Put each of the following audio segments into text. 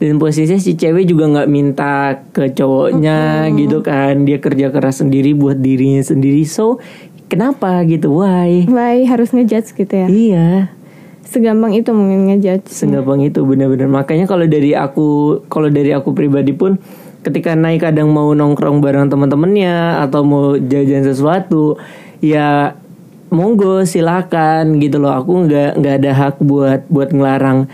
dan posisinya si cewek juga nggak minta ke cowoknya gitu kan. Dia kerja keras sendiri buat dirinya sendiri. So kenapa gitu? Why? Why harus ngejudge gitu ya? iya. Segampang itu mungkin ngejudge. segampang itu benar-benar. Makanya kalau dari aku kalau dari aku pribadi pun ketika naik kadang mau nongkrong bareng teman-temannya atau mau jajan sesuatu ya monggo silakan gitu loh. Aku nggak nggak ada hak buat buat ngelarang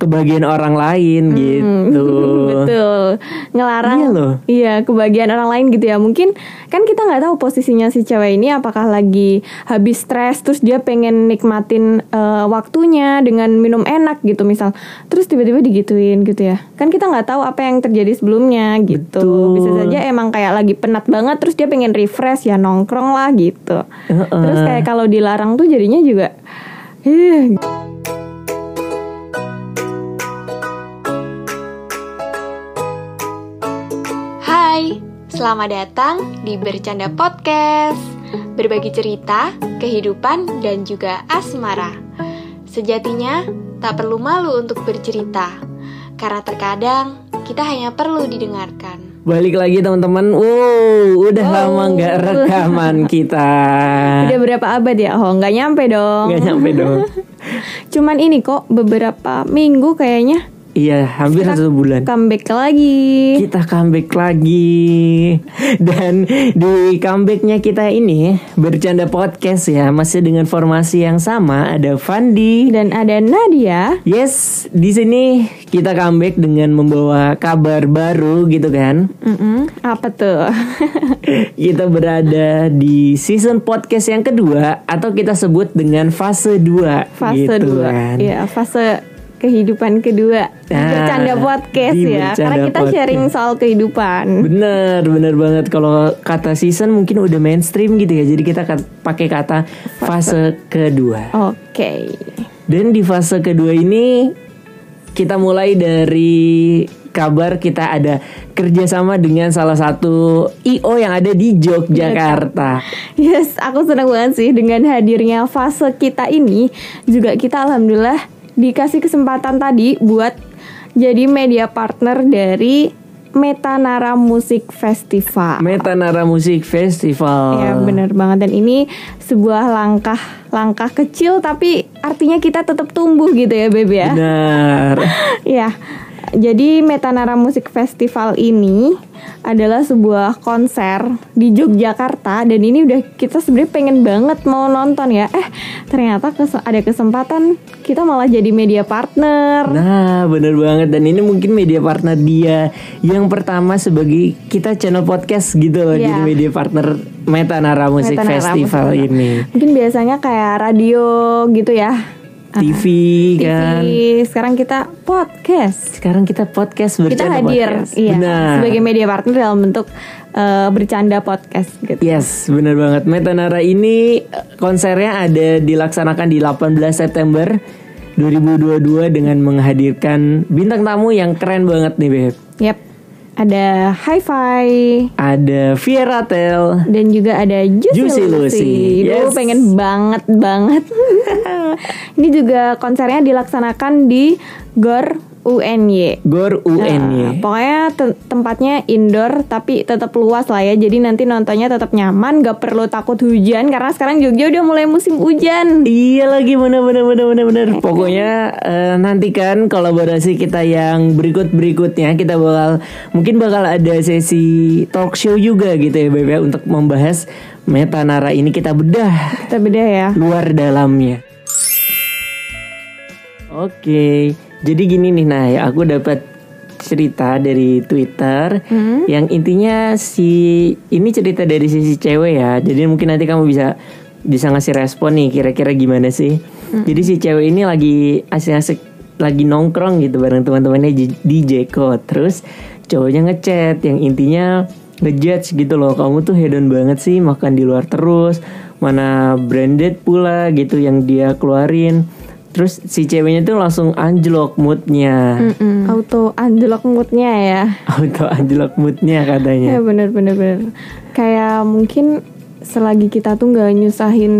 kebagian orang lain gitu Betul. Ngelarang. Iya loh. Iya, kebagian orang lain gitu ya. Mungkin kan kita nggak tahu posisinya si cewek ini apakah lagi habis stres terus dia pengen nikmatin eh, waktunya dengan minum enak gitu misal. Terus tiba-tiba digituin gitu ya. Kan kita nggak tahu apa yang terjadi sebelumnya gitu. Betul. Bisa saja emang kayak lagi penat banget terus dia pengen refresh ya nongkrong lah gitu. Heeh. Terus kayak kalau dilarang tuh jadinya juga Ih, Hai, selamat datang di Bercanda Podcast. Berbagi cerita, kehidupan, dan juga asmara. Sejatinya, tak perlu malu untuk bercerita. Karena terkadang, kita hanya perlu didengarkan. balik lagi teman-teman wow udah lama nggak rekaman kita Udah berapa abad ya? Oh, nggak nyampe dong. nggak nyampe dong Cuman ini kok beberapa minggu kayaknya iya hampir Kita satu bulan comeback lagi. kita comeback lagi dan di comebacknya kita ini bercanda podcast ya masih dengan formasi yang sama ada Fandi Dan ada Nadia. yes di sini kita comeback dengan membawa kabar baru gitu kan Mm-mm, Apa tuh? kita berada di season podcast yang kedua atau kita sebut dengan fase 2 Fase gitu 2. kan. Iya, fase kehidupan kedua. Nah, bercanda podcast di ya. Bercanda Karena kita Podcast. sharing soal kehidupan. Bener, bener banget. Kalau kata season mungkin udah mainstream gitu ya. Jadi kita pakai kata fase kedua. Oke. Dan di fase kedua ini kita mulai dari kabar kita ada kerjasama dengan salah satu IO yang ada di Yogyakarta. Yes, aku senang banget sih dengan hadirnya fase kita ini. Juga kita alhamdulillah dikasih kesempatan tadi buat jadi media partner dari Metanara Musik Festival. Metanara Musik Festival. Ya benar banget dan ini sebuah langkah langkah kecil tapi artinya kita tetap tumbuh gitu ya Beb ya. Benar. Ya. Jadi Metanara Musik Festival ini adalah sebuah konser di Yogyakarta dan ini udah kita sebenarnya pengen banget mau nonton ya. Eh, ternyata kes- ada kesempatan kita malah jadi media partner. Nah, bener banget dan ini mungkin media partner dia yang pertama sebagai kita channel podcast gitu loh, Iya. jadi media partner Metanara Musik Metanara Festival Musik. ini. Mungkin biasanya kayak radio gitu ya. TV TV. kan. Sekarang kita podcast. Sekarang kita podcast Kita bercanda hadir podcast. iya Benar. sebagai media partner dalam bentuk eh, bercanda podcast gitu. Yes, bener banget. Metanara ini eh, konsernya ada dilaksanakan di 18 September 2022 dengan menghadirkan bintang tamu yang keren banget nih, Beb. Yap. Ada Hi-Fi Ada Viera Tel. dan juga ada Juicy, Juicy Lucy. Yes. pengen banget banget. Ini juga konsernya dilaksanakan di Gor UNY. Gor Nah, UNY. pokoknya te- tempatnya indoor tapi tetap luas lah ya. Jadi nanti nontonnya tetap nyaman, gak perlu takut hujan karena sekarang Jogja udah mulai musim hujan. Iya lagi bener bener bener bener bener. Pokoknya eh, nantikan kolaborasi kita yang berikut berikutnya kita bakal mungkin bakal ada sesi talk show juga gitu ya Bebe untuk membahas Metanara ini kita bedah Kita beda ya. luar dalamnya. Oke, jadi gini nih nah ya aku dapat cerita dari Twitter yang intinya si ini cerita dari sisi cewek ya. Jadi mungkin nanti kamu bisa bisa ngasih respon nih kira-kira gimana sih. Jadi si cewek ini lagi asik-asik lagi nongkrong gitu bareng teman-temannya di- di Jeko. Terus cowoknya ngechat yang intinya ngejudge gitu loh. Kamu tuh hedon banget sih makan di luar terus. Mana branded pula gitu yang dia keluarin. Terus si ceweknya tuh langsung anjlok moodnya. Auto unlock moodnya ya. Auto anjlok moodnya katanya. Ya bener bener bener. Kayak mungkin selagi kita tuh nggak nyusahin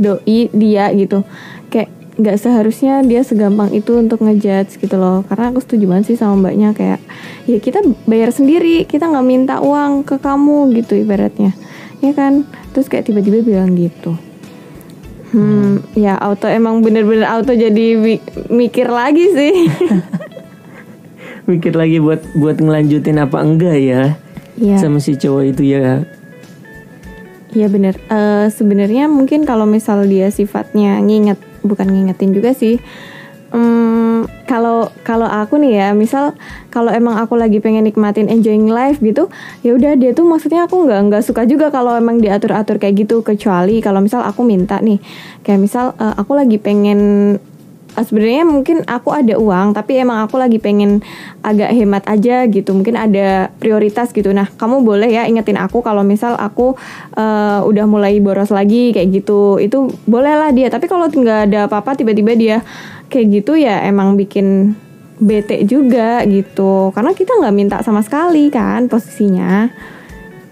doi dia gitu. Kayak nggak seharusnya dia segampang itu untuk ngejudge gitu loh karena aku setuju banget sih sama mbaknya kayak ya kita bayar sendiri kita nggak minta uang ke kamu gitu ibaratnya ya kan terus kayak tiba-tiba bilang gitu hmm, ya auto emang bener-bener auto jadi mi- mikir lagi sih Mikir lagi buat buat ngelanjutin apa enggak ya Iya. sama si cowok itu ya. Iya bener. Eh, Sebenarnya mungkin kalau misal dia sifatnya nginget, bukan ngingetin juga sih. Kalau kalau aku nih ya, misal kalau emang aku lagi pengen nikmatin enjoying life gitu, ya udah dia tuh maksudnya aku nggak nggak suka juga kalau emang diatur atur kayak gitu. Kecuali kalau misal aku minta nih, kayak misal eh, aku lagi pengen eh, sebenarnya mungkin aku ada uang tapi emang aku lagi pengen agak hemat aja gitu. Mungkin ada prioritas gitu. Nah kamu boleh ya ingetin aku kalau misal aku eh, udah mulai boros lagi kayak gitu. Itu boleh lah dia. Tapi kalau nggak ada apa-apa tiba-tiba dia kayak gitu ya emang bikin bete juga gitu. Karena kita nggak minta sama sekali kan posisinya.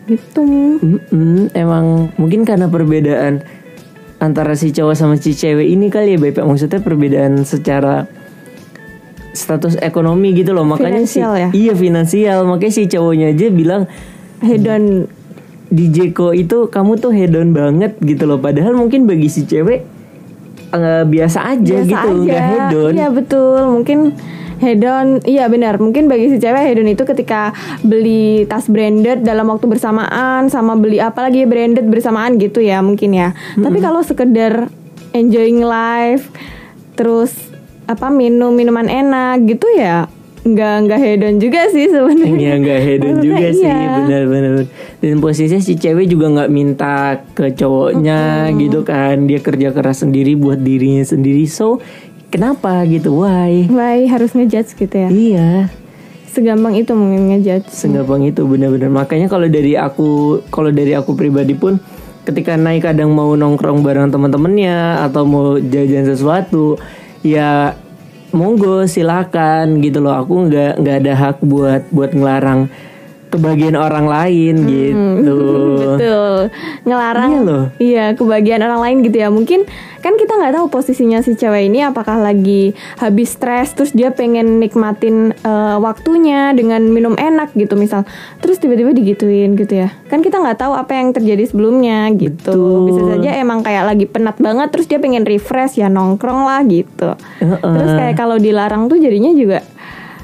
Gitu. Mm-mm, emang mungkin karena perbedaan antara si cowok sama si cewek ini kali ya Beb. Maksudnya perbedaan secara status ekonomi gitu loh. Makanya Finansial si ya? iya finansial. Makanya si cowoknya aja bilang hedon di Jeko itu kamu tuh hedon banget gitu loh. Padahal mungkin bagi si cewek eh, biasa aja biasa gitu aja. nggak hedon Iya betul, mungkin hedon. Iya benar, mungkin bagi si cewek hedon itu ketika beli tas branded dalam waktu bersamaan sama beli apa lagi ya, branded bersamaan gitu ya mungkin ya. Tapi kalau sekedar enjoying life terus apa minum minuman enak gitu ya nggak nggak hedon juga sih sebenarnya. Iya nggak hedon Maksudnya juga sih iya. benar-benar dan posisinya si cewek juga nggak minta ke cowoknya gitu kan dia kerja keras sendiri buat dirinya sendiri so kenapa gitu why Why harus ngejudge gitu ya? iya Segampang itu mungkin ngejudge. segampang itu benar-benar makanya kalau dari aku kalau dari aku pribadi pun ketika naik kadang mau nongkrong bareng teman-temannya atau mau jajan sesuatu ya monggo silakan gitu loh. Aku nggak nggak ada hak buat buat ngelarang kebagian orang lain gitu Betul. Ngelarang. Iya loh. Iya, kebagian orang lain gitu ya. Mungkin kan kita nggak tahu posisinya si cewek ini apakah lagi habis stres terus dia pengen nikmatin eh, waktunya dengan minum enak gitu misal. Terus tiba-tiba digituin gitu ya. Kan kita nggak tahu apa yang terjadi sebelumnya gitu. Betul. Bisa saja emang kayak lagi penat banget terus dia pengen refresh ya nongkrong lah gitu. Heeh. Terus kayak kalau dilarang tuh jadinya juga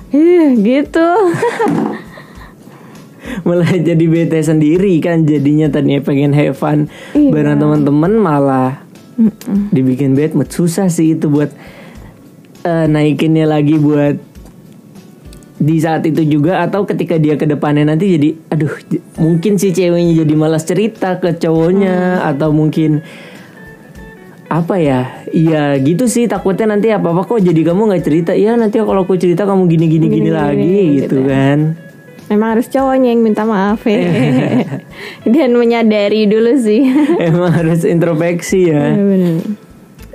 Ih, gitu. malah jadi bete sendiri kan jadinya tadinya pengen have fun Iya. bareng teman-teman malah dibikin bad mood. Susah sih itu buat eh, naikinnya lagi buat di saat itu juga atau ketika dia ke depannya nanti jadi aduh mungkin si ceweknya jadi malas cerita ke cowoknya atau mungkin apa ya iya gitu sih takutnya nanti apa apa kok jadi kamu nggak cerita. Iya nanti kalau aku cerita kamu gini gini gini, Gini-gini, lagi gitu gitu. kan Memang harus cowoknya yang minta maaf ya. Dan menyadari dulu sih. Emang harus introspeksi ya. Iya, bener.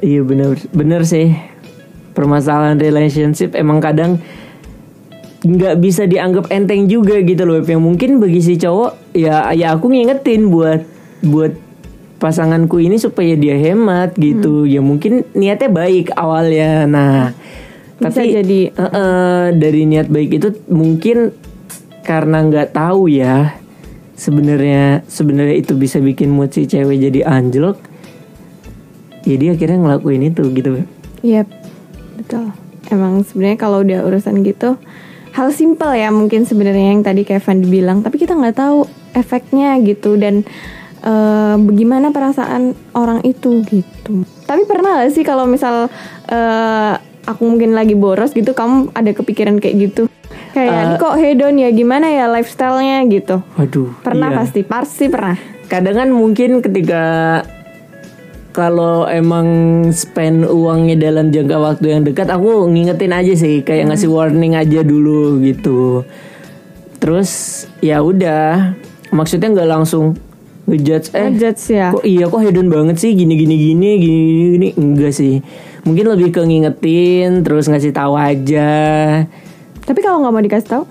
Iya bener bener sih. Permasalahan relationship emang kadang nggak bisa dianggap enteng juga gitu loh. Yang mungkin bagi si cowok ya ya aku ngingetin buat buat pasanganku ini supaya dia hemat gitu. Ya mungkin niatnya baik awalnya. Nah, Bisa tapi jadi. eh, eh, dari niat baik itu mungkin karena nggak tahu ya sebenarnya sebenarnya itu bisa bikin mood si cewek jadi anjlok ya dia akhirnya ngelakuin itu gitu Yep, betul. Emang sebenarnya kalau udah urusan gitu, hal simpel ya mungkin sebenarnya yang tadi Kevin bilang, tapi kita nggak tahu efeknya gitu dan eh, bagaimana perasaan orang itu gitu. Tapi pernah gak sih kalau misal eh, aku mungkin lagi boros gitu, kamu ada kepikiran kayak gitu? Kayak kok hedon ya? Gimana ya lifestyle-nya? Gitu. waduh Pernah iya. pasti, pasti pernah. kadang kan mungkin ketika kalau emang spend uangnya dalam jangka waktu yang dekat aku ngingetin aja sih kayak ngasih warning aja dulu gitu. Terus ya udah. Maksudnya nggak langsung ngejudge eh Ngejudge ya. kok iya kok hedon banget sih? Gini gini gini gini gini. Enggak sih. Mungkin lebih ke ngingetin terus ngasih tahu aja Tapi kalau nggak mau dikasih tahu,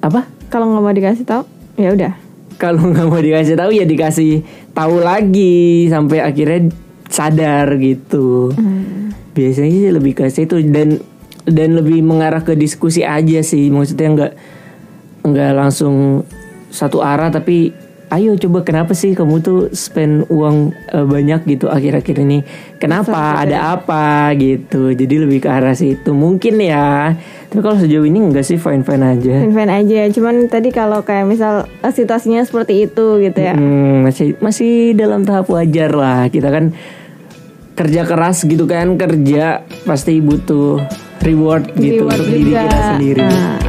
apa? Kalau nggak mau dikasih tahu, ya udah. kalau nggak mau dikasih tahu ya dikasih tahu lagi sampai akhirnya sadar gitu. Biasanya sih lebih ke situ dan dan lebih mengarah ke diskusi aja sih. Maksudnya nggak nggak langsung satu arah tapi ayo coba kenapa sih kamu tuh spend uang eh, banyak gitu akhir-akhir ini? Kenapa? Ada apa? Gitu. Jadi lebih ke arah situ. Mungkin ya. Tapi kalau sejauh ini enggak sih fine fine aja. Fan fan aja. Cuman tadi kalau kayak misal eh, situasinya seperti itu gitu ya. Hmm, masih masih dalam tahap wajar lah. Kita kan kerja keras gitu kan. Kerja pasti butuh reward gitu Reward untuk diri kita sendiri. Nah,